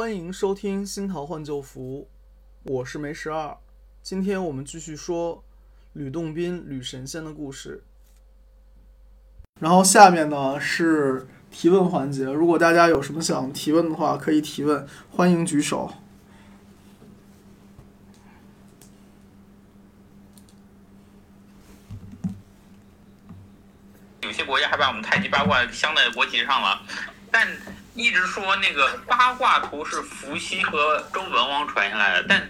欢迎收听《新桃换旧符》，我是梅十二。今天我们继续说吕洞宾、吕神仙的故事。然后下面呢是提问环节，如果大家有什么想提问的话，可以提问，欢迎举手。有些国家还把我们太极八卦镶在国旗上了，但一直说那个八卦图是伏羲和周文王传下来的，但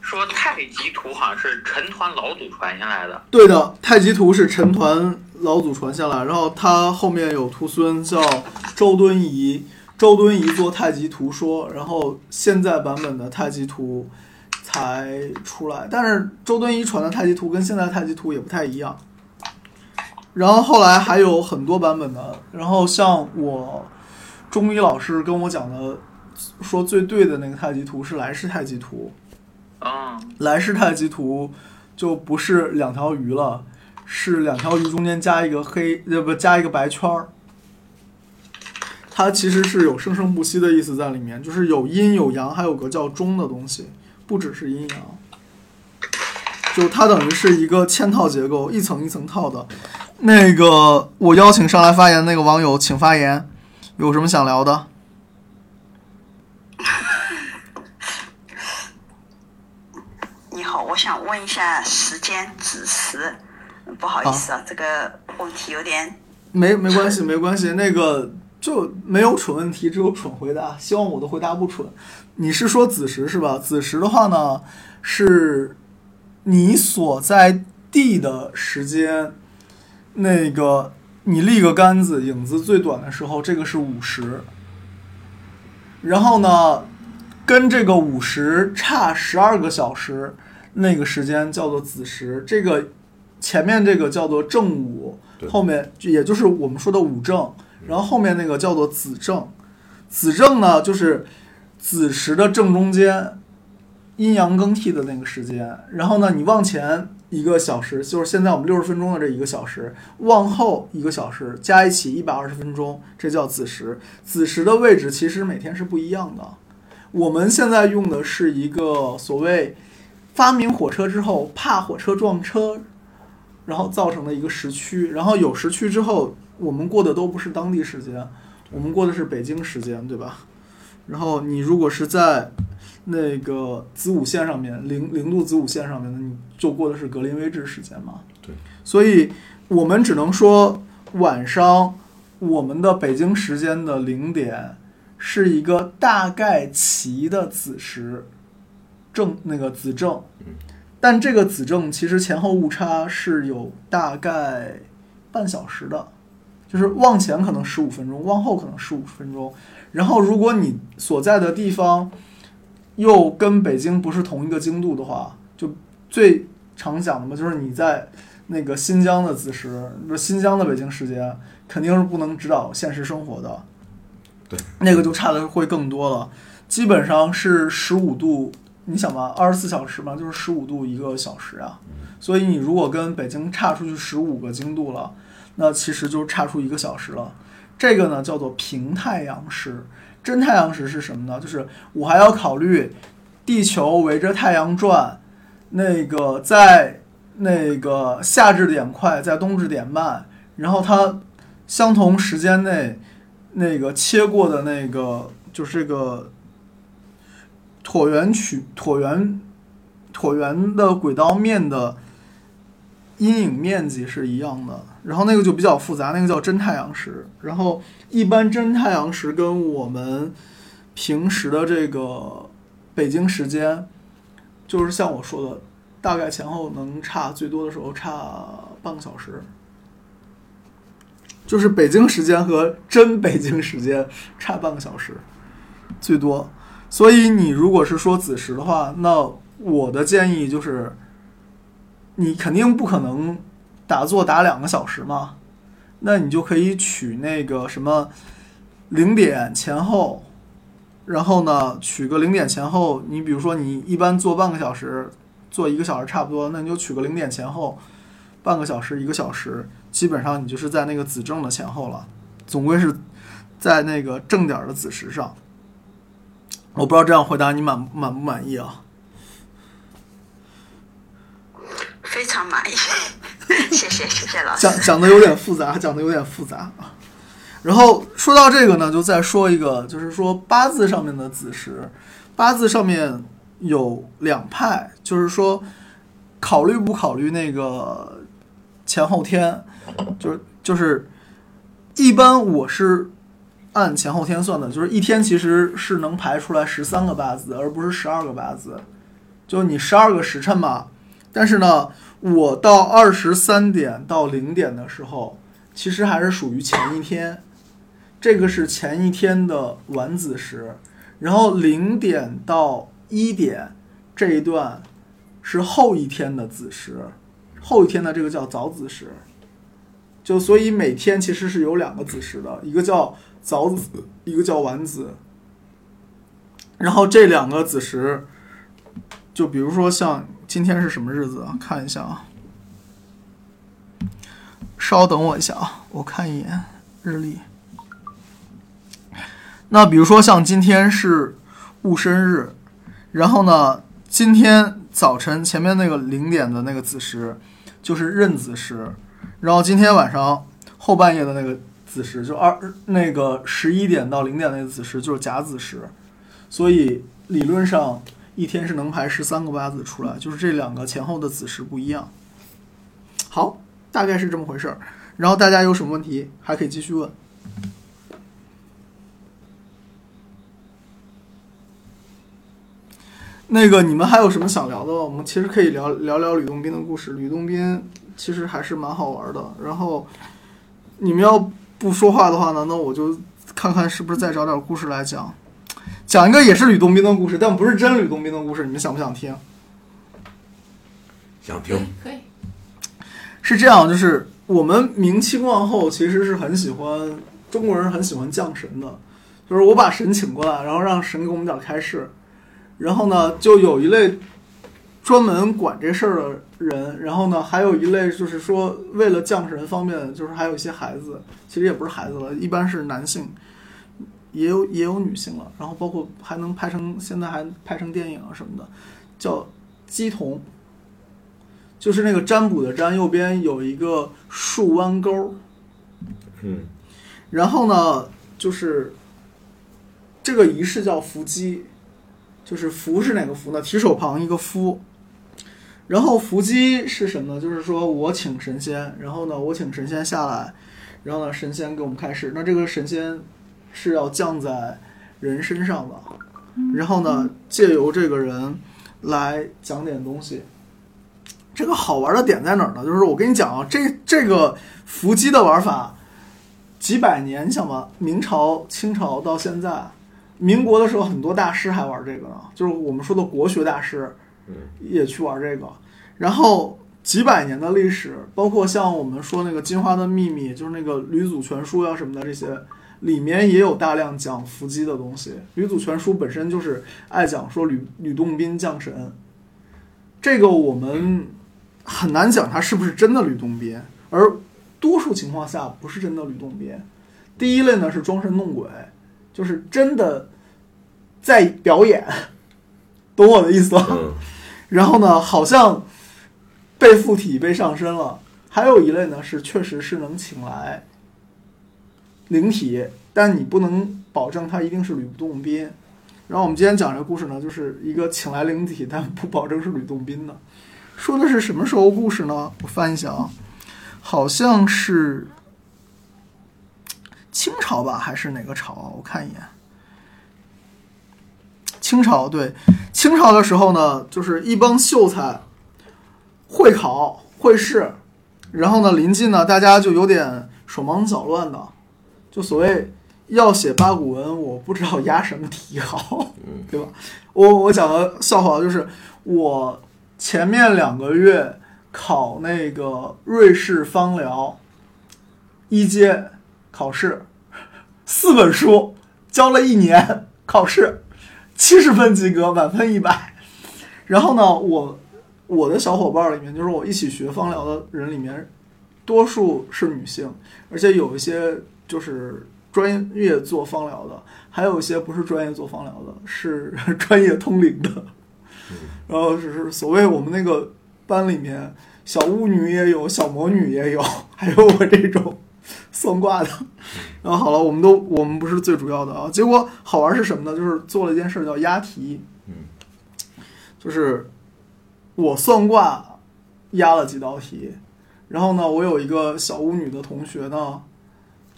说太极图好像是陈抟老祖传下来的。对的，太极图是陈抟老祖传下来，然后他后面有徒孙叫周敦颐，周敦颐做太极图说，然后现在版本的太极图才出来，但是周敦颐传的太极图跟现在太极图也不太一样。然后后来还有很多版本的，然后像我中医老师跟我讲的，说最对的那个太极图是来世太极图。嗯，来世太极图就不是两条鱼了，是两条鱼中间加一个黑，呃不加一个白圈儿。它其实是有生生不息的意思在里面，就是有阴有阳，还有个叫中的东西，不只是阴阳。就它等于是一个嵌套结构，一层一层套的。那个，我邀请上来发言那个网友，请发言，有什么想聊的？你好，我想问一下时间子时，不好意思啊，这个问题有点没没关系，没关系，那个就没有蠢问题，只有蠢回答。希望我的回答不蠢。你是说子时是吧？子时的话呢，是你所在地的时间，那个你立个杆子，影子最短的时候，这个是午时。然后呢，跟这个午时差十二个小时，那个时间叫做子时。这个前面这个叫做正午，后面也就是我们说的午正，然后后面那个叫做子正。子正呢，就是子时的正中间，阴阳更替的那个时间。然后呢，你往前一个小时，就是现在我们六十分钟的这一个小时，往后一个小时，加一起一百二十分钟，这叫子时。子时的位置其实每天是不一样的。我们现在用的是一个所谓发明火车之后怕火车撞车，然后造成的一个时区。然后有时区之后，我们过的都不是当地时间，我们过的是北京时间，对吧？然后你如果是在那个子午线上面，零零度子午线上面的，你就过的是格林威治时间嘛。对，所以我们只能说晚上我们的北京时间的零点是一个大概齐的子时，正那个子正，但这个子正其实前后误差是有大概半小时的，就是往前可能十五分钟，往后可能十五分钟。然后如果你所在的地方又跟北京不是同一个经度的话，就最常讲的嘛，就是你在那个新疆的子时，新疆的北京时间，肯定是不能指导现实生活的。对，那个就差的会更多了，基本上是十五度。你想吧，二十四小时嘛，就是十五度一个小时啊。所以你如果跟北京差出去十五个经度了，那其实就差出一个小时了。这个呢叫做平太阳时，真太阳时是什么呢？就是我还要考虑地球围着太阳转，那个在那个夏至点快，在冬至点慢，然后它相同时间内那个切过的那个就是这个椭圆曲椭圆椭圆的轨道面的阴影面积是一样的，然后那个就比较复杂，那个叫真太阳时。然后一般真太阳时跟我们平时的这个北京时间，就是像我说的，大概前后能差最多的时候差半个小时。就是北京时间和真北京时间差半个小时，最多。所以你如果是说子时的话，那我的建议就是，你肯定不可能打坐打两个小时嘛，那你就可以取那个什么零点前后，然后呢取个零点前后，你比如说你一般做半个小时，做一个小时差不多，那你就取个零点前后，半个小时一个小时，基本上你就是在那个子正的前后了，总归是在那个正点儿的子时上。我不知道这样回答你满满不满意啊？非常满意，谢谢谢谢老师。讲讲的有点复杂，讲的有点复杂啊。然后说到这个呢，就再说一个，就是说八字上面的子时，八字上面有两派，就是说考虑不考虑那个前后天，就是就是一般我是按前后天算的，就是一天其实是能排出来十三个八字，而不是十二个八字，就你十二个时辰嘛。但是呢，我到二十三点到零点的时候，其实还是属于前一天，这个是前一天的晚子时，然后零点到一点这一段是后一天的子时，后一天的这个叫早子时，就所以每天其实是有两个子时的，一个叫早子，一个叫晚子，然后这两个子时，就比如说像今天是什么日子啊？看一下啊。稍等我一下啊，我看一眼日历。那比如说像今天是戊申日，然后呢，今天早晨前面那个零点的那个子时就是壬子时，然后今天晚上后半夜的那个子时就二那个十一点到零点那个子时就是甲子时，所以理论上一天是能排十三个八字出来，就是这两个前后的子时不一样。好。大概是这么回事儿，然后大家有什么问题还可以继续问。那个你们还有什么想聊的？我们其实可以聊聊聊吕洞宾的故事。吕洞宾其实还是蛮好玩的。然后你们要不说话的话呢，那我就看看是不是再找点故事来讲，讲一个也是吕洞宾的故事，但不是真吕洞宾的故事。你们想不想听？想听。可以。是这样，就是我们明清王后其实是很喜欢中国人很喜欢降神的，就是我把神请过来，然后让神给我们点开示，然后呢，就有一类专门管这事儿的人，然后呢，还有一类就是说为了降神方便，就是还有一些孩子，其实也不是孩子了，一般是男性，也有也有女性了，然后包括还能拍成现在还拍成电影啊什么的，叫鸡童。就是那个占卜的占，右边有一个竖弯钩，嗯，然后呢，就是这个仪式叫伏击，就是伏是哪个伏呢？提手旁一个夫，然后伏击是什么呢？就是说我请神仙，然后呢，我请神仙下来，然后呢，神仙给我们开示。那这个神仙是要降在人身上的，然后呢，借由这个人来讲点东西。这个好玩的点在哪儿呢？就是我跟你讲啊，这这个伏击的玩法，几百年，你想吧，明朝、清朝到现在，民国的时候很多大师还玩这个呢，就是我们说的国学大师，也去玩这个。然后几百年的历史，包括像我们说那个《金花的秘密》，就是那个《吕祖全书》呀什么的，这些里面也有大量讲伏击的东西。《吕祖全书》本身就是爱讲说吕吕洞宾降神，这个我们。很难讲他是不是真的吕洞宾，而多数情况下不是真的吕洞宾。第一类呢是装神弄鬼，就是真的在表演，懂我的意思吗？然后呢，好像被附体、被上身了。还有一类呢是确实是能请来灵体，但你不能保证他一定是吕洞宾。然后我们今天讲这个故事呢，就是一个请来灵体，但不保证是吕洞宾的。说的是什么时候故事呢？我翻一下啊，好像是清朝吧，还是哪个朝？我看一眼，清朝对，清朝的时候呢，就是一帮秀才会考会试，然后呢，临近呢，大家就有点手忙脚乱的，就所谓要写八股文，我不知道押什么题好，对吧？我我讲个笑话，就是我。前面两个月考那个瑞士芳疗一阶考试，四本书教了一年，考试七十分及格，满分一百。然后呢，我我的小伙伴里面，就是我一起学芳疗的人里面，多数是女性，而且有一些就是。专业做芳疗的，还有一些不是专业做芳疗的，是 专业通灵的。然后只是所谓我们那个班里面，小巫女也有，小魔女也有，还有我这种算卦的。然后好了，我们都我们不是最主要的啊。结果好玩是什么呢？就是做了一件事叫押题，嗯，就是我算卦押了几道题，然后呢，我有一个小巫女的同学呢，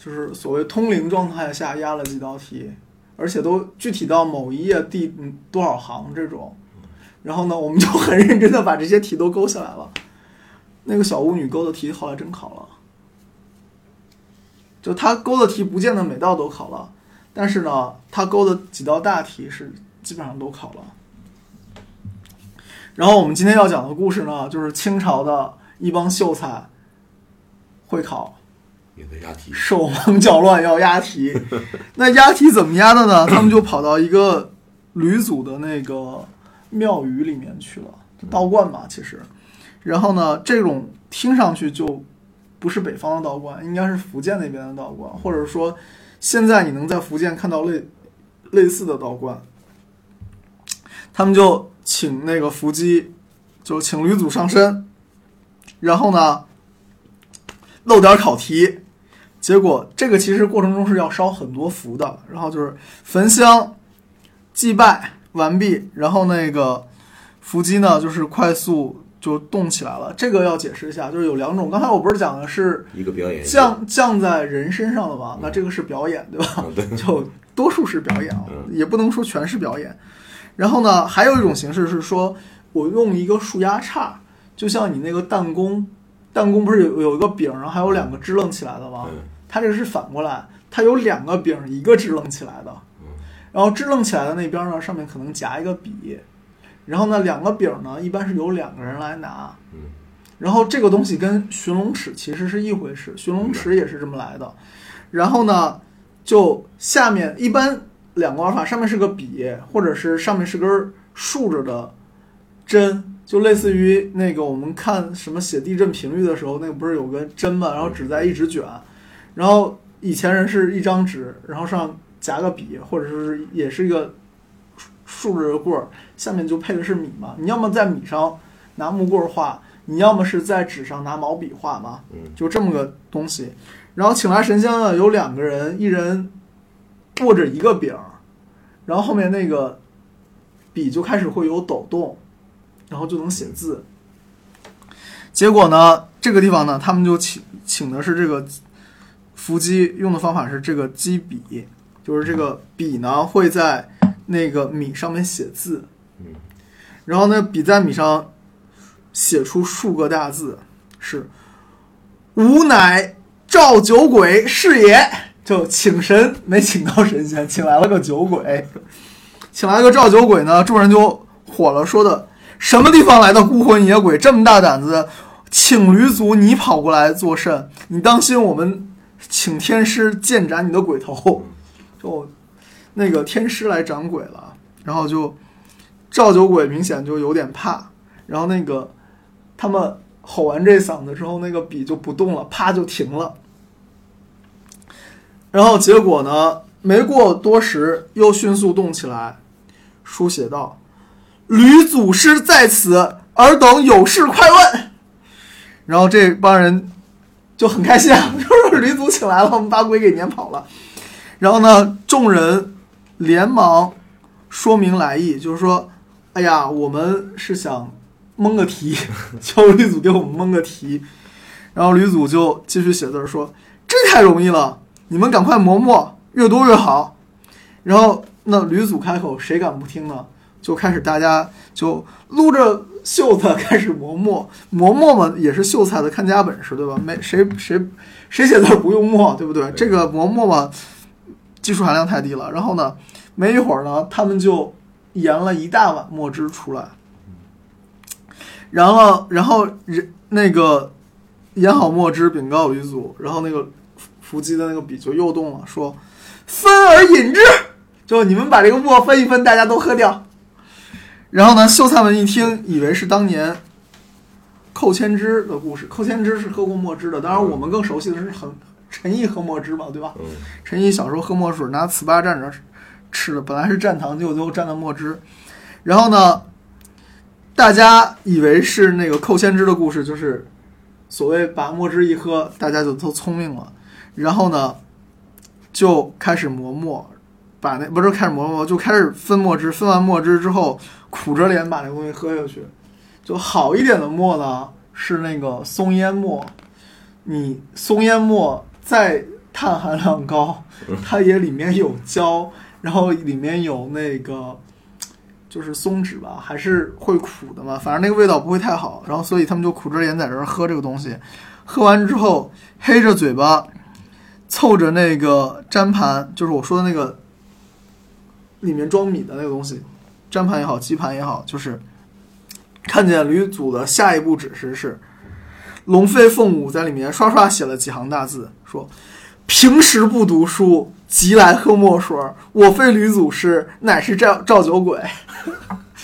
就是所谓通灵状态下压了几道题，而且都具体到某一页第多少行这种。然后呢，我们就很认真的把这些题都勾下来了。那个小巫女勾的题后来真考了，就她勾的题不见得每道都考了，但是呢，她勾的几道大题是基本上都考了。然后我们今天要讲的故事呢，就是清朝的一帮秀才会考，手忙脚乱要押题。那押题怎么押的呢？他们就跑到一个吕祖的那个庙宇里面去了，道观嘛，其实。然后呢，这种听上去就不是北方的道观，应该是福建那边的道观，或者说现在你能在福建看到类类似的道观。他们就请那个伏击，就请吕祖上身，然后呢漏点考题，结果这个其实过程中是要烧很多符的，然后就是焚香祭拜完毕，然后那个伏击呢就是快速就动起来了。这个要解释一下，就是有两种，刚才我不是讲的是一个表演降降在人身上的嘛？那这个是表演，对吧？就多数是表演啊，嗯也不能说全是表演。然后呢，还有一种形式是说，我用一个树压叉，就像你那个弹弓，弹弓不是有有一个柄，然后还有两个支棱起来的吗？嗯它这个是反过来，它有两个柄，一个支棱起来的，然后支棱起来的那边呢，上面可能夹一个笔，然后呢，两个柄呢，一般是由两个人来拿，嗯。然后这个东西跟寻龙尺其实是一回事，寻龙尺也是这么来的，然后呢，就下面一般两个玩法，上面是个笔，或者是上面是根竖着的针，就类似于那个我们看什么写地震频率的时候，那个不是有个针嘛，然后纸在一直卷，然后以前人是一张纸，然后上夹个笔，或者是也是一个竖着的棍儿，下面就配的是米嘛，你要么在米上拿木棍儿画，你要么是在纸上拿毛笔画嘛，嗯就这么个东西。然后请来神仙呢，有两个人，一人握着一个饼儿，然后后面那个笔就开始会有抖动，然后就能写字。结果呢，这个地方呢，他们就请请的是这个伏击，用的方法是这个击笔，就是这个笔呢会在那个米上面写字，嗯然后呢笔在米上写出数个大字，是“吾乃赵酒鬼是也”，就请神没请到神仙，请来了个酒鬼，请来个赵酒鬼呢，众人就火了，说的什么地方来的孤魂野鬼，这么大胆子，请驴族你跑过来作甚？你当心我们请天师剑斩你的鬼头，就那个天师来斩鬼了，然后就赵酒鬼明显就有点怕，然后那个他们吼完这嗓子之后，那个笔就不动了，啪就停了。然后结果呢，没过多时，又迅速动起来，书写道：“吕祖师在此，尔等有事快问。”然后这帮人就很开心啊，就是吕祖请来了，我们把鬼给撵跑了。然后呢，众人连忙说明来意，就是说，哎呀，我们是想蒙个题，求吕祖给我们蒙个题。然后吕祖就继续写字说：“这太容易了，你们赶快磨磨，越多越好。”然后那吕祖开口，谁敢不听呢？就开始大家就撸着袖子开始磨墨，磨墨嘛也是秀才的看家本事，对吧？没谁谁谁写字儿不用墨，对不对？这个磨墨嘛，技术含量太低了。然后呢，没一会儿呢，他们就研了一大碗墨汁出来，然后然后人那个研好墨汁禀告吕祖，然后那个伏击的那个笔就又动了，说分而饮之，就你们把这个墨分一分，大家都喝掉。然后呢，秀才们一听，以为是当年寇谦之的故事。寇谦之是喝过墨汁的，当然我们更熟悉的是很陈毅喝墨汁嘛，对吧？嗯陈毅小时候喝墨水，拿糍粑蘸着吃的，本来是蘸糖，结果最后蘸的墨汁。然后呢，大家以为是那个寇谦之的故事，就是所谓把墨汁一喝，大家就都聪明了。然后呢，就开始磨墨，把那不是开始磨磨，就开始分墨汁。分完墨汁之后，苦着脸把那东西喝下去。就好一点的墨呢，是那个松烟墨。你松烟墨再碳含量高，它也里面有胶，然后里面有那个就是松脂吧，还是会苦的嘛。反正那个味道不会太好，然后所以他们就苦着脸在这儿喝这个东西。喝完之后，黑着嘴巴，凑着那个粘盘，就是我说的那个里面装米的那个东西，粘盘也好，鸡盘也好，就是看见吕祖的下一步指示是。龙飞凤舞在里面刷刷写了几行大字，说：“平时不读书，即来喝墨水。我非吕祖师，乃是赵赵酒鬼。”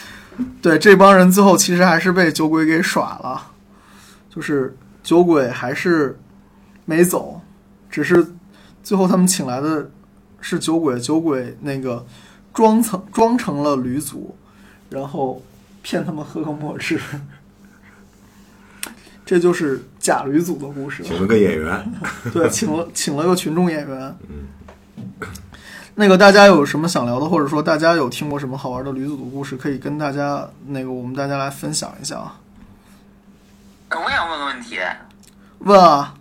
对，这帮人最后其实还是被酒鬼给耍了，就是酒鬼还是没走，只是最后他们请来的是酒鬼，酒鬼那个装成装成了吕祖，然后骗他们喝个墨汁。这就是假吕祖的故事。请了个演员，对，请了请了个群众演员。嗯那个大家有什么想聊的，或者说大家有听过什么好玩的吕祖的故事，可以跟大家那个我们大家来分享一下啊。呃我想问个问题，问啊，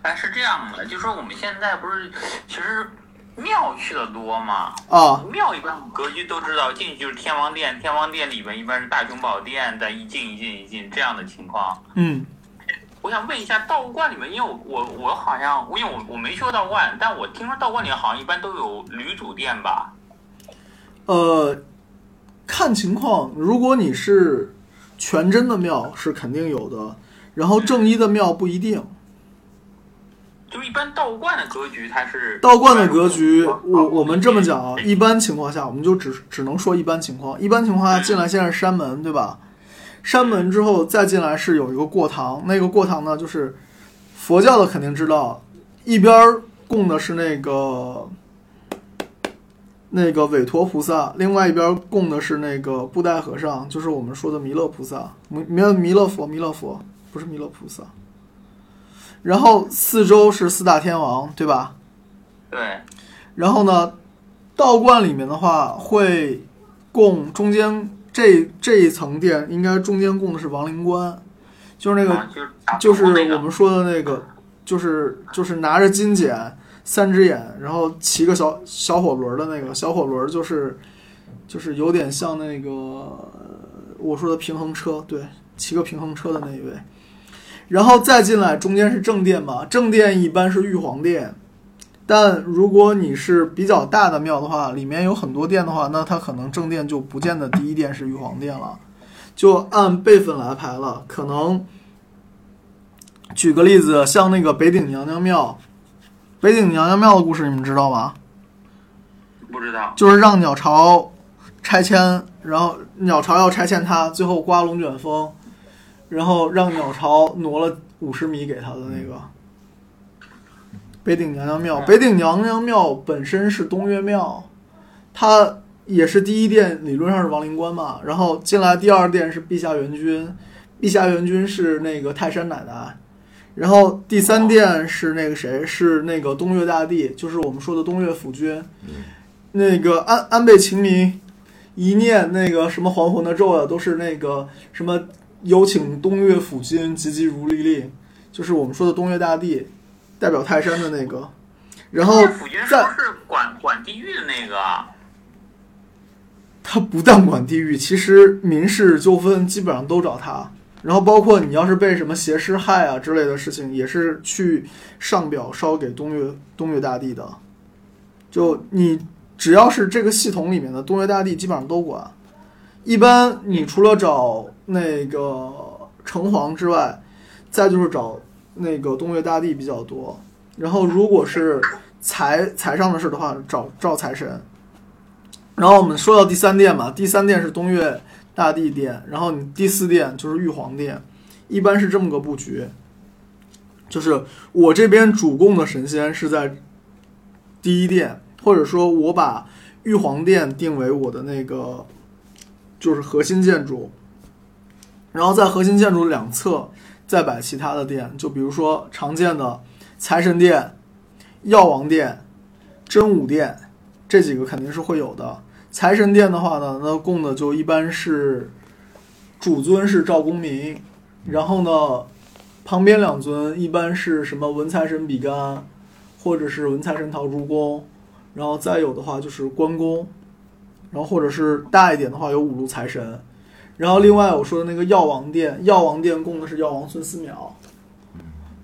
哎，是这样的，就说我们现在不是其实庙去的多吗？啊，庙一般格局都知道，进去就是天王殿，天王殿里面一般是大雄宝殿，再一进一进一进这样的情况。嗯，我想问一下，道观里面，因为我我我好像，因为我我没去过道观，但我听说道观里好像一般都有吕祖殿吧？呃，看情况，如果你是全真的庙，是肯定有的，然后正一的庙不一定。就一般道观的格局，它是道观的格局，我我们这么讲啊，嗯一般情况下，我们就只只能说一般情况。一般情况下进来先是山门，对吧？山门之后再进来是有一个过堂，那个过堂呢，就是佛教的肯定知道，一边儿供的是那个那个韦陀菩萨，另外一边供的是那个布袋和尚，就是我们说的弥勒菩萨，弥弥弥勒佛，弥勒佛不是弥勒菩萨。然后四周是四大天王，对吧？对，然后呢，道观里面的话会供中间这这一层殿，应该中间供的是亡灵官，就是那个、啊就是我们说的那个，就是就是拿着金简、三只眼，然后骑个小小火轮的那个小火轮，就是就是有点像那个呃我说的平衡车，对，骑个平衡车的那一位。然后再进来，中间是正殿嘛，正殿一般是玉皇殿，但如果你是比较大的庙的话，里面有很多殿的话，那它可能正殿就不见得第一殿是玉皇殿了，就按辈分来排了。可能举个例子，像那个北顶娘娘庙，北顶娘娘庙的故事你们知道吗？不知道，就是让鸟巢拆迁，然后鸟巢要拆迁它，最后刮龙卷风，然后让鸟巢挪了五十米给他的那个北顶娘娘庙。北顶娘娘庙本身是东岳庙，它也是第一殿，理论上是王灵官嘛。然后进来第二殿是陛下元君，陛下元君是那个泰山奶奶。然后第三殿是那个谁？是那个东岳大帝，就是我们说的东岳府君。那个安安倍晴明一念那个什么还魂的咒啊，都是那个什么有请东岳府君急急如律令，就是我们说的东岳大帝，代表泰山的那个。然后那府君是在不是管管地狱的那个啊？他不但管地狱，其实民事纠纷基本上都找他。然后包括你要是被什么邪师害啊之类的事情，也是去上表烧给东岳东岳大帝的。就你只要是这个系统里面的东岳大帝，基本上都管。一般你除了找那个城隍之外，再就是找那个东岳大帝比较多。然后如果是财财上的事的话，找赵财神。然后我们说到第三殿嘛，第三殿是东岳大帝殿，然后你第四殿就是玉皇殿，一般是这么个布局。就是我这边主供的神仙是在第一殿，或者说我把玉皇殿定为我的那个就是核心建筑，然后在核心建筑两侧再摆其他的殿，就比如说常见的财神殿、药王殿、真武殿这几个肯定是会有的。财神殿的话呢，那供的就一般是主尊是赵公明，然后呢，旁边两尊一般是什么文财神比干，或者是文财神陶朱公，然后再有的话就是关公，然后或者是大一点的话有五路财神，然后另外我说的那个药王殿，药王殿供的是药王孙思邈，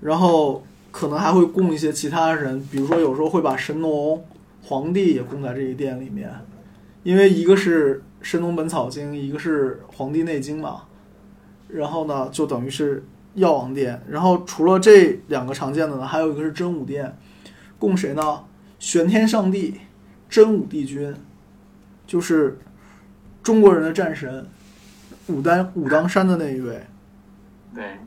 然后可能还会供一些其他人，比如说有时候会把神农皇帝也供在这一殿里面。因为一个是《神农本草经》，一个是《黄帝内经》嘛，然后呢，就等于是药王殿。然后除了这两个常见的呢，还有一个是真武殿，供谁呢？玄天上帝，真武帝君，就是中国人的战神，武当武当山的那一位。对，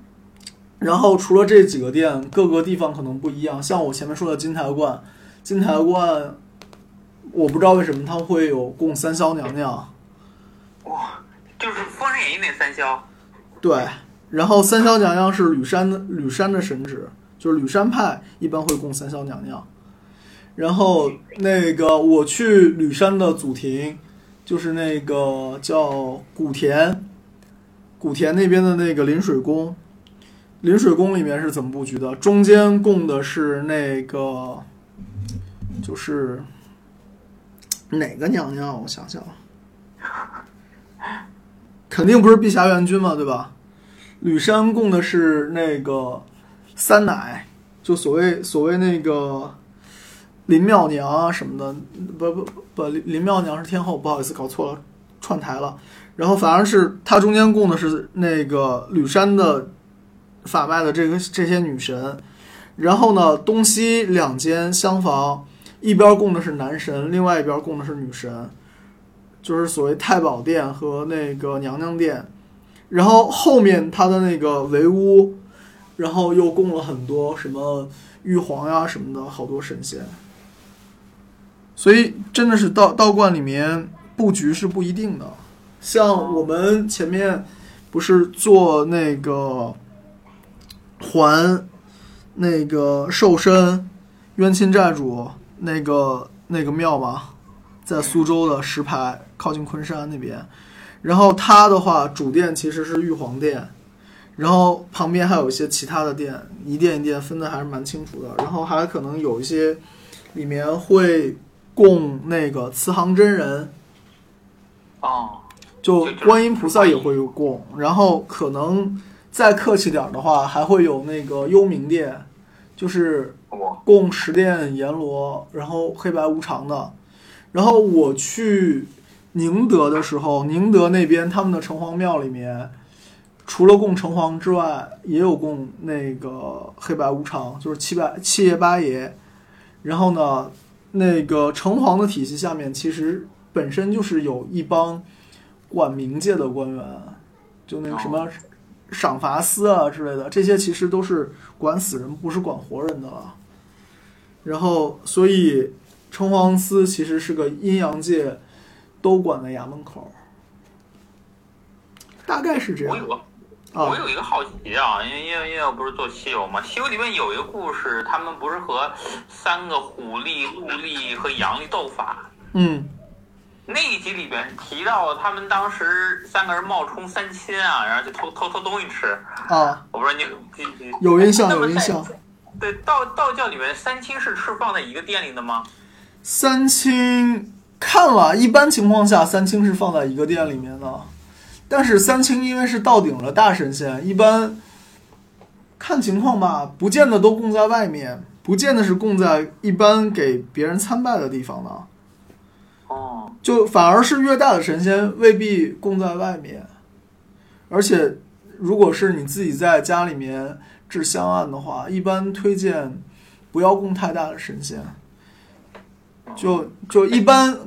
然后除了这几个店，各个地方可能不一样。像我前面说的金台观，金台观。我不知道为什么他会有供三霄娘娘，哇，就是《封神演义》那三霄。对，然后三霄娘娘是吕山的吕山的神旨，就是吕山派一般会供三霄娘娘。然后那个我去吕山的祖庭，就是那个叫古田，古田那边的那个临水宫，临水宫里面是怎么布局的？中间供的是那个，就是。哪个娘娘？我想想，肯定不是碧霞元君嘛，对吧？吕山供的是那个三奶，就所谓所谓那个林妙娘啊什么的，不不不，林林妙娘是天后，不好意思，搞错了，串台了。然后反而是他中间供的是那个吕山的法脉的这个这些女神，然后呢，东西两间厢房。一边供的是男神，另外一边供的是女神，就是所谓太保殿和那个娘娘殿。然后后面他的那个围屋，然后又供了很多什么玉皇呀什么的好多神仙。所以真的是道道观里面布局是不一定的。像我们前面不是做那个还那个寿身冤亲债主。那个那个庙嘛，在苏州的石牌，靠近昆山那边。然后它的话，主殿其实是玉皇殿，然后旁边还有一些其他的殿，一殿一殿分的还是蛮清楚的。然后还可能有一些里面会供那个慈航真人，哦，就观音菩萨也会有供。然后可能再客气点的话，还会有那个幽冥殿，就是。供十殿阎罗，然后黑白无常的。然后我去宁德的时候，宁德那边他们的城隍庙里面，除了供城隍之外，也有供那个黑白无常，就是七百七爷八爷。然后呢，那个城隍的体系下面，其实本身就是有一帮管冥界的官员，就那个什么赏罚司啊之类的，这些其实都是管死人，不是管活人的了。然后，所以城隍司其实是个阴阳界都管的衙门口，大概是这样。我有个，我有一个好奇啊，因为因为因为我不是做西游嘛，西游里面有一个故事，他们不是和三个虎力、鹿力和羊力斗法？嗯，那一集里边提到他们当时三个人冒充三清啊，然后就偷偷偷东西吃。啊，我不知道你有印象有印象。对道道教里面三清是是放在一个店里的吗？三清看了一般情况下，三清是放在一个店里面的。但是三清因为是到顶了大神仙，一般看情况吧，不见得都供在外面，不见得是供在一般给别人参拜的地方呢。哦，就反而是越大的神仙未必供在外面，而且如果是你自己在家里面。制香案的话，一般推荐不要供太大的神仙，就就一般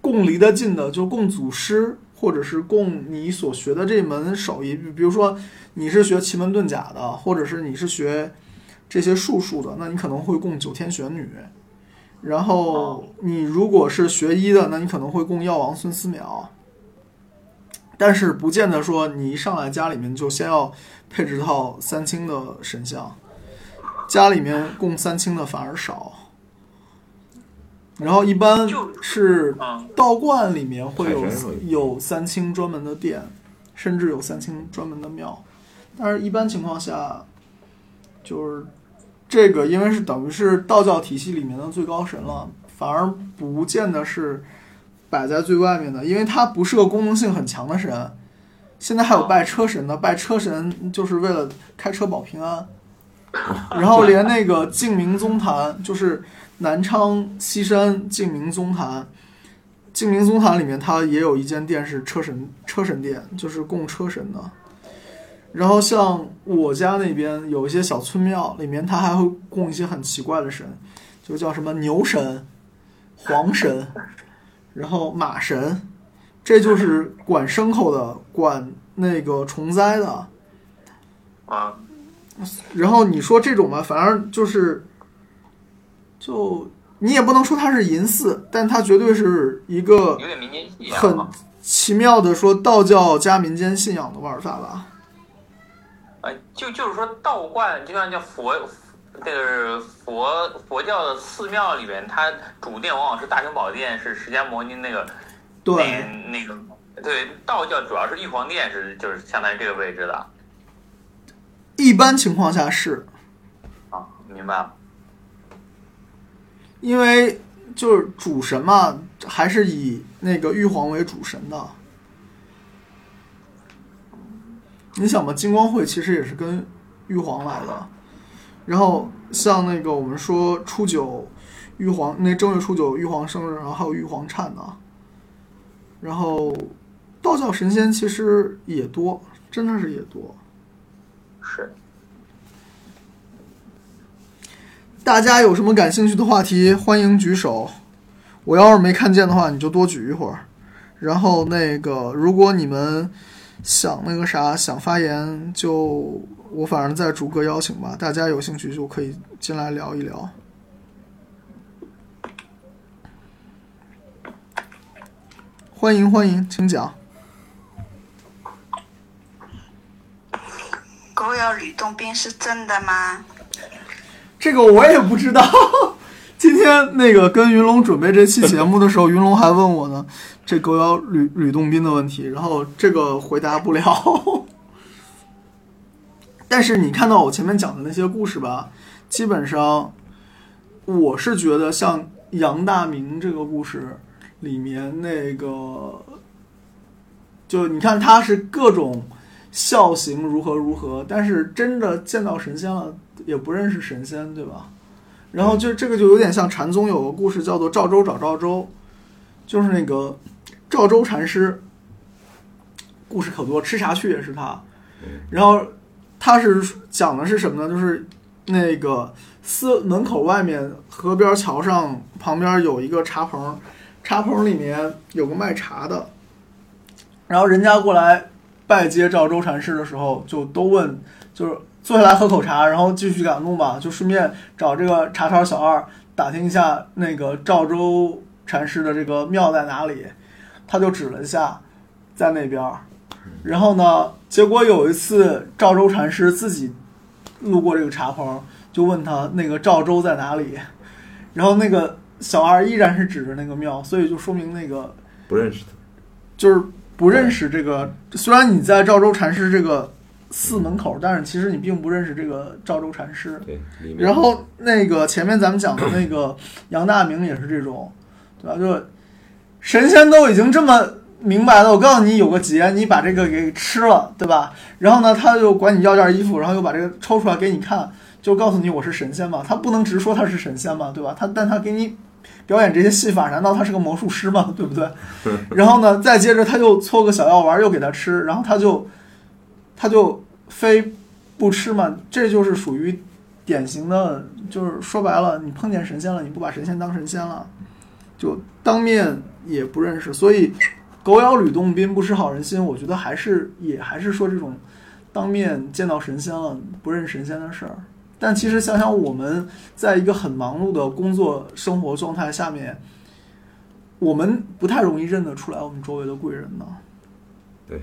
供离得近的，就供祖师，或者是供你所学的这门手艺。比如说你是学奇门遁甲的，或者是你是学这些术数的，那你可能会供九天玄女。然后你如果是学医的，那你可能会供药王孙思邈。但是不见得说你一上来家里面就先要配置套三清的神像，家里面供三清的反而少。然后一般就是嗯道观里面会有有三清专门的殿，甚至有三清专门的庙，但是一般情况下，就是这个因为是等于是道教体系里面的最高神了，反而不见得是摆在最外面的，因为它不是个功能性很强的神。现在还有拜车神的，拜车神就是为了开车保平安，然后连那个净明宗坛，就是南昌西山净明宗坛，净明宗坛里面它也有一间店是车神车神殿，就是供车神的。然后像我家那边有一些小村庙，里面它还会供一些很奇怪的神，就叫什么牛神、黄神，然后马神，这就是管牲口的，管那个虫灾的。啊，然后你说这种吧，反正就是，就你也不能说它是银寺，但它绝对是一个有点民间信仰很啊。奇妙的说道教加民间信仰的玩法吧。呃，就就是说道观，就像叫佛，这个佛佛教的寺庙里边，它主殿往往是大雄宝殿，是释迦摩尼那个对，那那个对道教主要是玉皇殿是就是相当于这个位置的一般情况下是啊，明白了。因为就是主神嘛，还是以那个玉皇为主神的。你想嘛，金光会其实也是跟玉皇来的。然后像那个我们说初九，玉皇那正月初九玉皇生日，然后还有玉皇忏呢。然后道教神仙其实也多，真的是也多。是，大家有什么感兴趣的话题，欢迎举手。我要是没看见的话，你就多举一会儿。然后那个，如果你们想那个啥，想发言，就我反正再逐个邀请吧。大家有兴趣就可以进来聊一聊。欢迎欢迎，请讲。狗咬吕洞宾是真的吗？这个我也不知道。今天那个跟云龙准备这期节目的时候，云龙还问我呢，这狗咬吕吕洞宾的问题，然后这个回答不了。但是你看到我前面讲的那些故事吧，基本上我是觉得像杨大明这个故事里面那个，就你看他是各种孝行如何如何，但是真的见到神仙了也不认识神仙，对吧？然后就这个就有点像禅宗有个故事叫做赵州找赵州，就是那个赵州禅师，故事可多，吃茶去也是他，然后他是讲的是什么呢？就是那个寺门口外面河边桥上旁边有一个茶棚，茶棚里面有个卖茶的，然后人家过来拜接赵州禅师的时候，就都问，就是坐下来喝口茶，然后继续赶路嘛，就顺便找这个茶摊小二打听一下那个赵州禅师的这个庙在哪里，他就指了一下，在那边儿。然后呢，结果有一次赵州禅师自己路过这个茶棚，就问他那个赵州在哪里，然后那个小二依然是指着那个庙，所以就说明那个不认识他。就是不认识这个。虽然你在赵州禅师这个寺门口，但是其实你并不认识这个赵州禅师。对，然后那个前面咱们讲的那个杨大明也是这种，对吧？就神仙都已经这么明白了，我告诉你有个劫，你把这个给吃了，对吧？然后呢，他就管你要件衣服，然后又把这个抽出来给你看，就告诉你我是神仙嘛。他不能直说他是神仙嘛，对吧？他但他给你表演这些戏法，难道他是个魔术师吗？对不对？然后呢，再接着他又搓个小药丸，又给他吃，然后他就他就非不吃嘛，这就是属于典型的，就是说白了，你碰见神仙了，你不把神仙当神仙了，就当面也不认识，所以狗咬吕洞宾不识好人心，我觉得还是也还是说这种当面见到神仙了不认神仙的事儿。但其实想想，我们在一个很忙碌的工作生活状态下面，我们不太容易认得出来我们周围的贵人呢。对，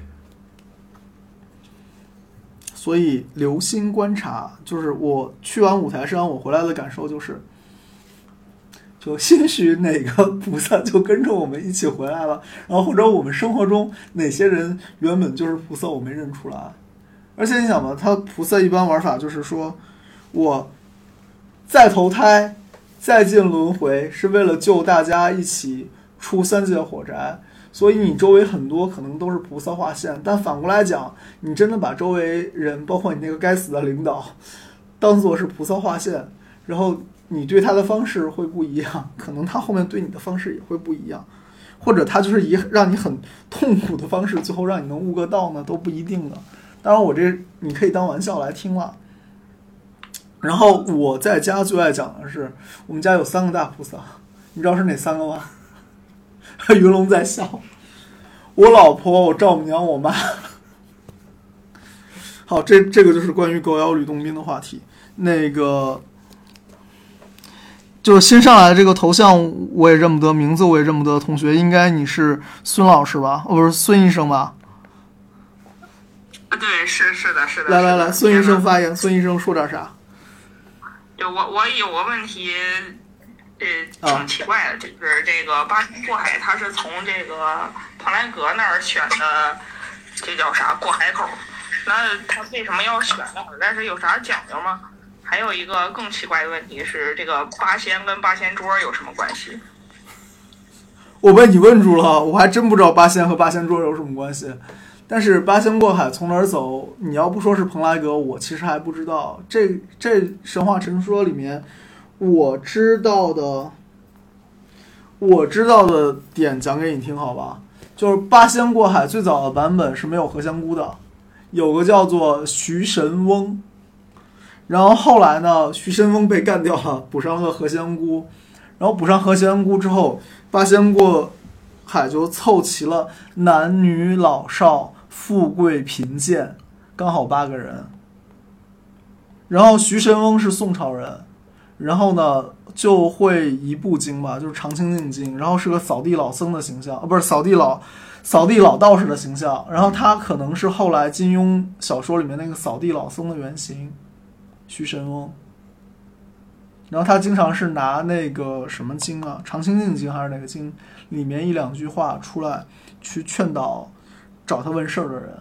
所以留心观察，就是我去完五台山，我回来的感受就是，就兴许哪个菩萨就跟着我们一起回来了，然后或者我们生活中哪些人原本就是菩萨，我没认出来。而且你想吧，他菩萨一般玩法就是说，我再投胎，再进轮回，是为了救大家一起出三界火宅。所以你周围很多可能都是菩萨化现，但反过来讲，你真的把周围人，包括你那个该死的领导，当做是菩萨化现，然后你对他的方式会不一样，可能他后面对你的方式也会不一样，或者他就是以让你很痛苦的方式，最后让你能悟个道呢，都不一定的。当然，我这你可以当玩笑来听了。然后我在家最爱讲的是，我们家有三个大菩萨，你知道是哪三个吗？云龙在笑，我老婆、我丈母娘、我妈。好，这这个就是关于狗咬吕洞宾的话题。那个就是新上来的这个头像我也认不得，名字我也认不得。同学，应该你是孙老师吧？哦，不是孙医生吧？对，是是的，是的。来来来，孙医生发言。孙医生说点啥？就我我有个问题，呃，啊挺奇怪的，就是这个八仙过海，他是从这个蓬莱阁那儿选的，这叫啥过海口？那他为什么要选那儿？但是有啥讲究吗？还有一个更奇怪的问题是，这个八仙跟八仙桌有什么关系？我被你问住了，我还真不知道八仙和八仙桌有什么关系。但是八仙过海从哪儿走？你要不说是蓬莱阁，我其实还不知道。这这神话传说里面，我知道的，我知道的点讲给你听，好吧？就是八仙过海最早的版本是没有何仙姑的，有个叫做徐神翁。然后后来呢，徐神翁被干掉了，补上了个何仙姑。然后补上何仙姑之后，八仙过海就凑齐了男女老少、富贵贫贱，刚好八个人。然后徐神翁是宋朝人，然后呢就会一部经吧，就是《长清净经》，然后是个扫地老僧的形象，啊，不是扫地老扫地老道士的形象。然后他可能是后来金庸小说里面那个扫地老僧的原型，徐神翁。然后他经常是拿那个什么经啊，《长清净经》还是哪个经里面一两句话出来，去劝导找他问事儿的人。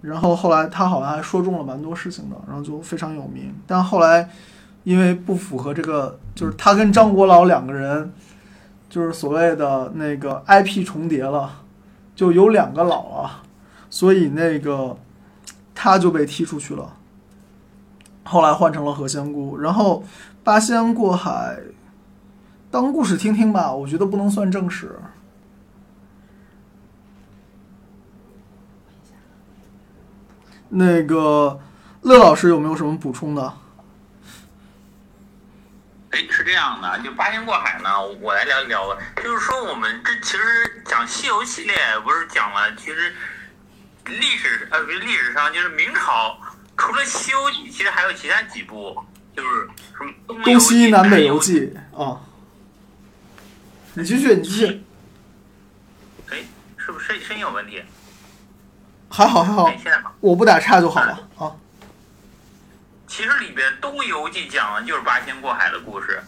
然后后来他好像还说中了蛮多事情的，然后就非常有名。但后来因为不符合这个，就是他跟张国老两个人，就是所谓的那个 IP 重叠了，就有两个老啊，所以那个他就被踢出去了。后来换成了何仙姑，然后八仙过海，当故事听听吧，我觉得不能算正史。那个乐老师有没有什么补充的？哎，是这样的，就八仙过海呢，我来聊一聊吧。就是说，我们这其实讲西游系列，不是讲了，其实历史呃，不是历史上就是明朝除了《西游记》，其实还有其他几部，就是什么东东西南北游游记啊。你继续，你继续，哎，是不是声声音有问题？还好还好哎，，现在好。我不打岔就好了啊。其实里边《东游记》讲的就是八仙过海的故事，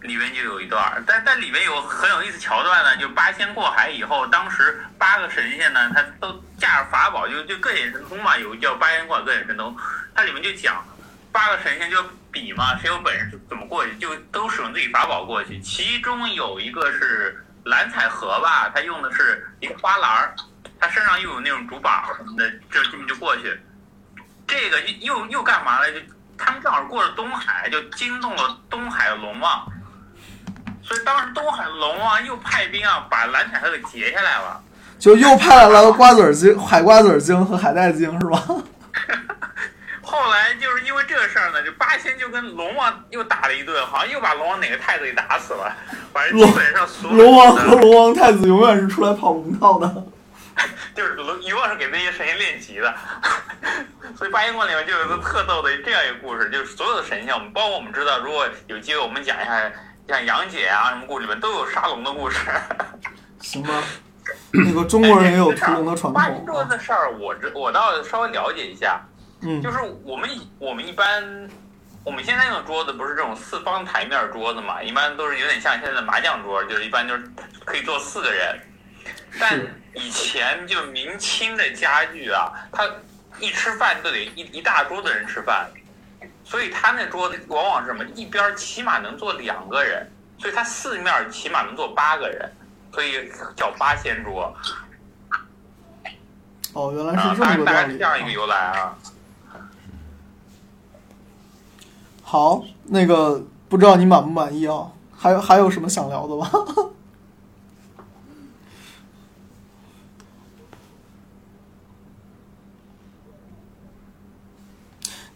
里面就有一段儿，但但里面有很有意思桥段呢，就八仙过海以后，当时八个神仙呢，他都驾着法宝，就就各显神通嘛，有叫八仙过海各显神通，它里面就讲八个神仙就比嘛，谁有本事怎么过去，就都使用自己法宝过去，其中有一个是蓝采和吧，他用的是一个花篮儿，他身上又有那种竹板什么的，这这么就过去。这个又又又干嘛了？就他们正好过了东海，就惊动了东海的龙王，所以当时东海龙王又派兵啊，把蓝采和给截下来了。就又派来了瓜子儿精、海瓜子儿精和海带精是吧？后来就是因为这个事儿呢，就八仙就跟龙王又打了一顿，好像又把龙王哪个太子给打死了。反正基本上所有龙王和龙王太子永远是出来跑龙套的。就是龙永远是给那些神仙练级的。所以八仙过里面就有一个特逗的这样一个故事，就是所有的神仙，我们，包括我们知道，如果有机会我们讲一下，像杨戬啊什么故事里面都有杀龙的故事。行吧。那个中国人也有屠龙的传统八仙桌的事儿，我知我倒稍微了解一下，嗯就是我们我们一般我们现在用的桌子不是这种四方台面桌子嘛，一般都是有点像现在的麻将桌，就是一般就是可以坐四个人。但以前就明清的家具啊，他一吃饭就得一一大桌子人吃饭，所以他那桌子往往是什么，一边起码能坐两个人，所以他四面起码能坐八个人，所以叫八仙桌哦，原来啊，是这么个大概是这样一个。由来啊。好，那个不知道你满不满意啊？还有还有什么想聊的吗？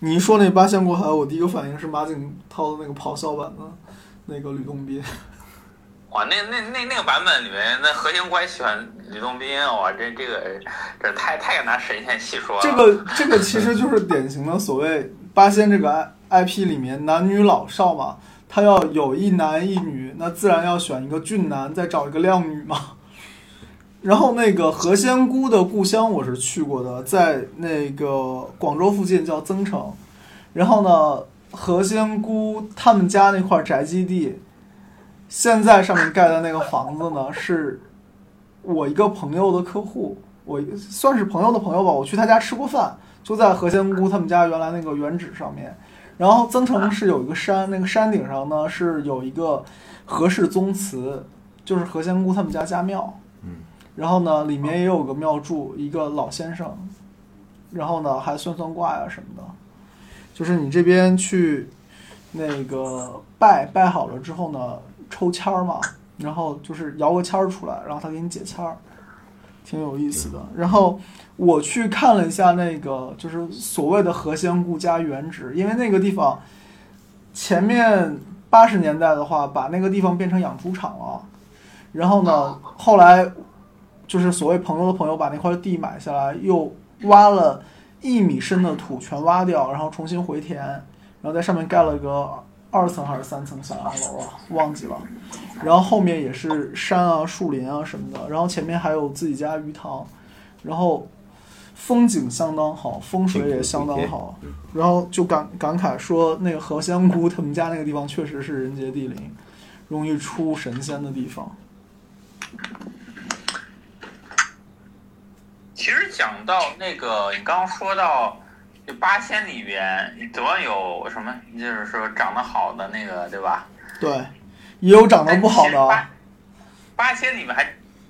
你一说那八仙过海，我第一个反应是马景涛的那个咆哮版的那个吕洞宾。哇，那那那那个版本里面，那何仙官喜欢吕洞宾，哇，这这个这太太敢拿神仙戏说了。这个这个其实就是典型的所谓八仙这个 I I P 里面男女老少嘛，他要有一男一女，那自然要选一个俊男，再找一个靓女嘛。然后那个何仙姑的故乡我是去过的，在那个广州附近叫增城。然后呢，何仙姑他们家那块宅基地，现在上面盖的那个房子呢，是我一个朋友的客户，我算是朋友的朋友吧，我去他家吃过饭，就在何仙姑他们家原来那个原址上面。然后增城是有一个山，那个山顶上呢是有一个何氏宗祠，就是何仙姑他们家家庙。嗯。然后呢，里面也有个庙祝，一个老先生。然后呢，还算算卦呀什么的。就是你这边去那个拜拜好了之后呢，抽签儿嘛，然后就是摇个签儿出来，然后他给你解签儿，挺有意思的。然后我去看了一下那个，就是所谓的何仙姑家原址，因为那个地方前面八十年代的话，把那个地方变成养猪场了。然后呢，后来就是所谓朋友的朋友把那块地买下来，又挖了一米深的土全挖掉，然后重新回填，然后在上面盖了个二层还是三层小洋楼啊，忘记了。然后后面也是山啊、树林啊什么的，然后前面还有自己家鱼塘，然后风景相当好，风水也相当好。然后就感感慨说，那个何仙姑他们家那个地方确实是人杰地灵，容易出神仙的地方。其实讲到那个，你刚刚说到就八仙里边，总要有什么，就是说长得好的那个，对吧？对，也有长得不好的啊。八八仙里面还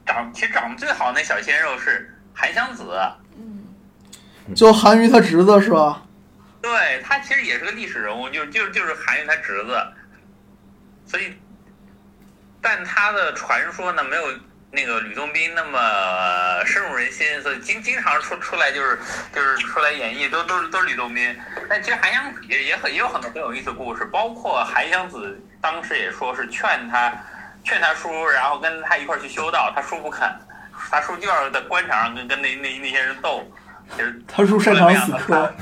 长，其实长得最好的那小鲜肉是韩湘子，嗯就韩愈他侄子是吧？对他其实也是个历史人物，就就就是韩愈他侄子，所以，但他的传说呢没有那个吕洞宾那么深入人心，所以经经常出出来就是就是出来演绎都都是都是吕洞宾，但其实韩湘子也也很也有很多很有意思的故事，包括韩湘子当时也说是劝他劝他叔，然后跟他一块儿去修道，他叔不肯，他叔就要在官场上跟跟那那那些人斗，其实他叔擅长死磕。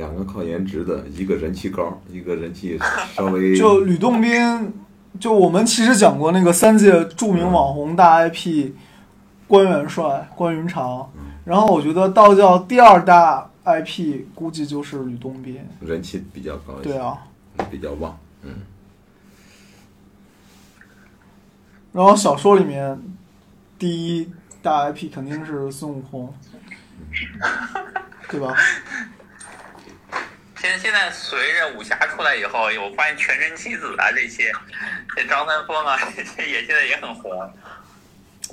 两个靠颜值的，一个人气高，一个人气 稍微就吕洞宾，就我们其实讲过那个三届著名网红大 IP 关元帅关云长，然后我觉得道教第二大 IP 估计就是吕洞宾。人气比较高一些，对啊，比较旺。嗯，然后小说里面第一大 IP 肯定是孙悟空，对吧？现现在随着武侠出来以后，我发现全真七子啊这些，这张三丰啊这些也现在也很红。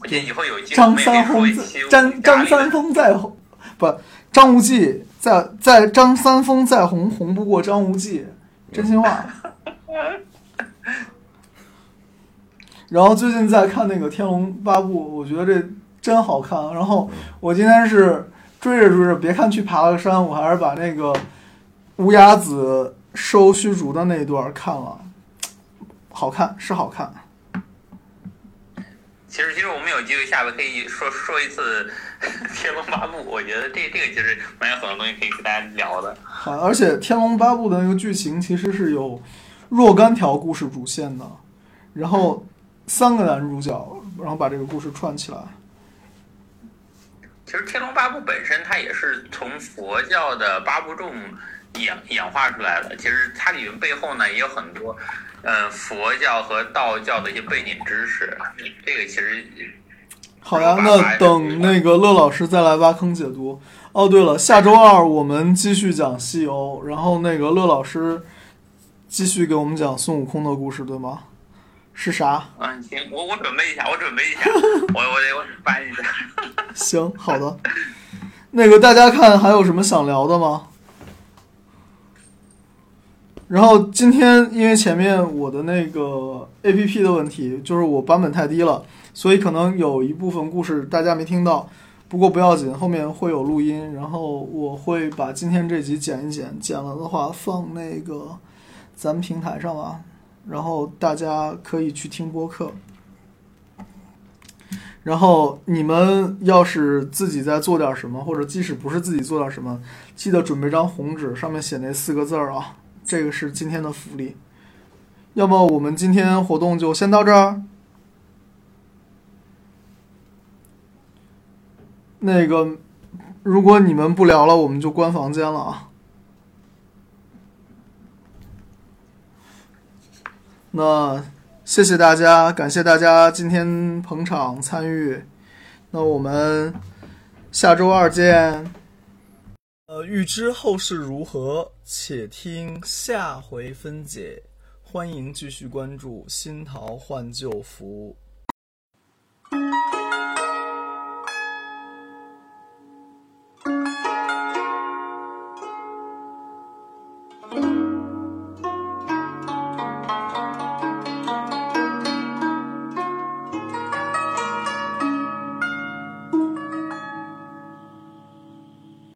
我觉得以后有机会张三丰张张三丰在红，不，张无忌在在张三丰再红，红不过张无忌，真心话。然后最近在看那个《天龙八部》，我觉得这真好看。然后我今天是追着追着，别看去爬了个山，我还是把那个乌鸦子收虚竹的那一段看了，好看是好看。其实，其实我们有机会下次可以说说一次《天龙八部》，我觉得这这个其实蛮有很多东西可以跟大家聊的。好，而且《天龙八部》的那个剧情其实是有若干条故事主线的，然后三个男主角，然后把这个故事串起来。其实《天龙八部》本身它也是从佛教的八部众演演化出来的，其实它里面背后呢也有很多。嗯，佛教和道教的一些背景知识，这个其实好呀。那等那个乐老师再来挖坑解读。哦，对了，下周二我们继续讲西游，然后那个乐老师继续给我们讲孙悟空的故事，对吗？是啥？嗯，行，我我准备一下，我准备一下，我我得我翻一下。行，好的。那个大家看还有什么想聊的吗？然后今天因为前面我的那个 A P P 的问题，就是我版本太低了，所以可能有一部分故事大家没听到。不过不要紧，后面会有录音，然后我会把今天这集剪一剪，剪了的话放那个咱们平台上吧，然后大家可以去听播客。然后你们要是自己在做点什么，或者即使不是自己做点什么，记得准备张红纸，上面写那四个字儿啊。这个是今天的福利，要么我们今天活动就先到这儿。那个，如果你们不聊了，我们就关房间了啊。那谢谢大家，感谢大家今天捧场参与。那我们下周二见。呃，预知后事如何，且听下回分解。欢迎继续关注新桃换旧符。